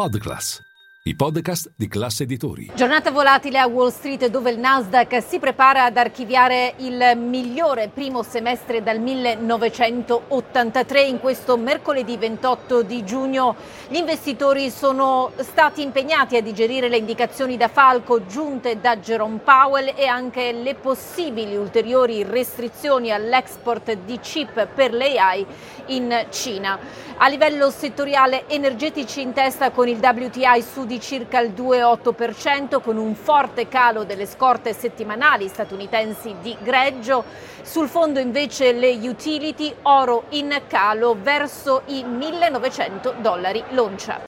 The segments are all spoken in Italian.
Podclass, i podcast di classe editori. Giornata volatile a Wall Street dove il Nasdaq si prepara ad archiviare il migliore primo semestre dal 1983. In questo mercoledì 28 di giugno gli investitori sono stati impegnati a digerire le indicazioni da Falco giunte da Jerome Powell e anche le possibili ulteriori restrizioni all'export di chip per l'AI in Cina. A livello settoriale energetici in testa con il WTI su di circa il 2,8% con un forte calo delle scorte settimanali statunitensi di greggio. Sul fondo invece le utility, oro in calo verso i 1900 dollari l'oncia.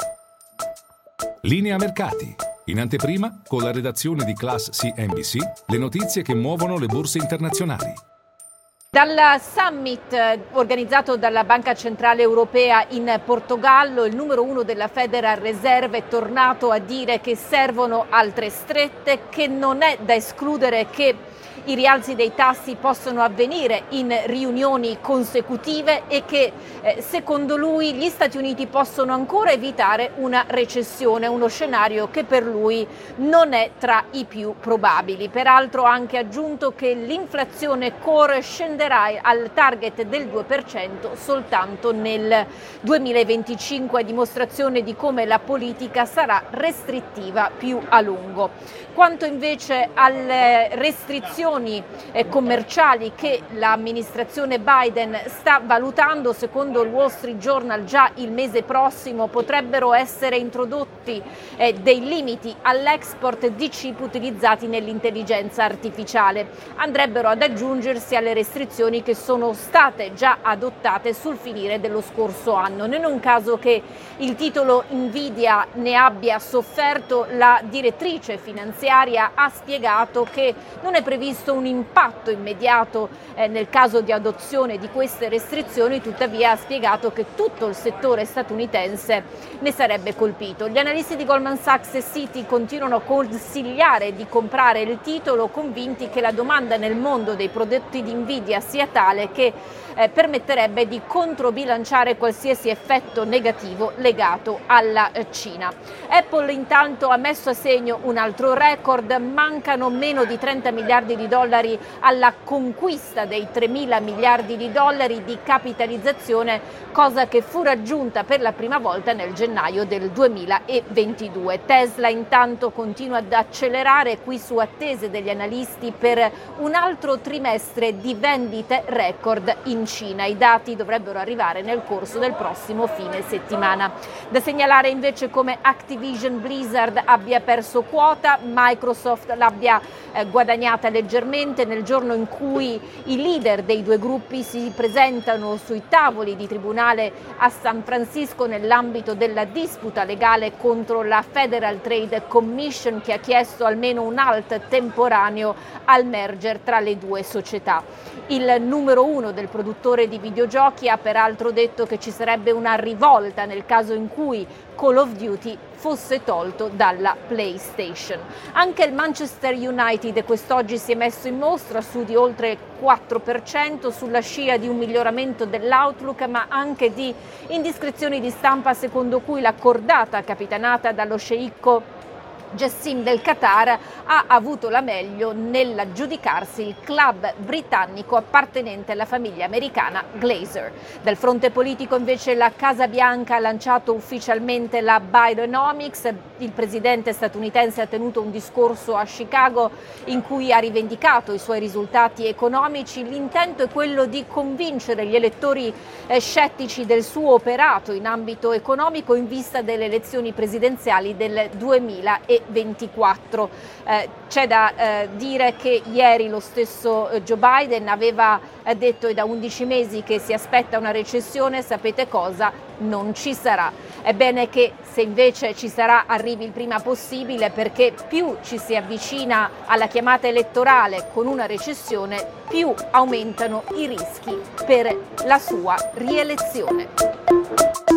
Linea mercati. In anteprima, con la redazione di Class CNBC, le notizie che muovono le borse internazionali. Dal summit eh, organizzato dalla Banca Centrale Europea in Portogallo, il numero uno della Federal Reserve è tornato a dire che servono altre strette, che non è da escludere che i rialzi dei tassi possono avvenire in riunioni consecutive e che eh, secondo lui gli Stati Uniti possono ancora evitare una recessione, uno scenario che per lui non è tra i più probabili. Peraltro ha anche aggiunto che l'inflazione core scenderà al target del 2% soltanto nel 2025, a dimostrazione di come la politica sarà restrittiva più a lungo. Quanto invece alle restrizioni eh, commerciali che l'amministrazione Biden sta valutando, secondo il Wall Street Journal già il mese prossimo potrebbero essere introdotti eh, dei limiti all'export di chip utilizzati nell'intelligenza artificiale. Andrebbero ad aggiungersi alle restrizioni che sono state già adottate sul finire dello scorso anno. Non è un caso che il titolo Nvidia ne abbia sofferto la direttrice finanziaria ha spiegato che non è previsto un impatto immediato eh, nel caso di adozione di queste restrizioni, tuttavia ha spiegato che tutto il settore statunitense ne sarebbe colpito. Gli analisti di Goldman Sachs e Citi continuano a consigliare di comprare il titolo, convinti che la domanda nel mondo dei prodotti di Nvidia sia tale che eh, permetterebbe di controbilanciare qualsiasi effetto negativo legato alla eh, Cina. Apple intanto ha messo a segno un altro record, mancano meno di 30 miliardi di dollari alla conquista dei 3 mila miliardi di dollari di capitalizzazione, cosa che fu raggiunta per la prima volta nel gennaio del 2022. Tesla intanto continua ad accelerare qui su attese degli analisti per un altro trimestre di vendite record in Cina. I dati dovrebbero arrivare nel corso del prossimo fine settimana. Da segnalare invece come Activision Blizzard abbia perso quota, Microsoft l'abbia eh, guadagnata leggermente nel giorno in cui i leader dei due gruppi si presentano sui tavoli di tribunale a San Francisco nell'ambito della disputa legale contro la Federal Trade Commission che ha chiesto almeno un alt temporaneo al merger tra le due società. Il numero uno del produttore di videogiochi ha peraltro detto che ci sarebbe una rivolta nel caso in cui Call of Duty fosse tolto dalla PlayStation. Anche il Manchester United quest'oggi si è messo in mostra su di oltre il 4% sulla scia di un miglioramento dell'outlook ma anche di indiscrezioni di stampa secondo cui la cordata capitanata dallo sceicco Jessim del Qatar ha avuto la meglio nell'aggiudicarsi il club britannico appartenente alla famiglia americana Glazer. Dal fronte politico invece la Casa Bianca ha lanciato ufficialmente la Bidenomics. Il presidente statunitense ha tenuto un discorso a Chicago in cui ha rivendicato i suoi risultati economici. L'intento è quello di convincere gli elettori eh, scettici del suo operato in ambito economico in vista delle elezioni presidenziali del 2020. 2024. Eh, c'è da eh, dire che ieri lo stesso eh, Joe Biden aveva eh, detto è da 11 mesi che si aspetta una recessione, sapete cosa? Non ci sarà. È bene che se invece ci sarà arrivi il prima possibile perché più ci si avvicina alla chiamata elettorale con una recessione, più aumentano i rischi per la sua rielezione.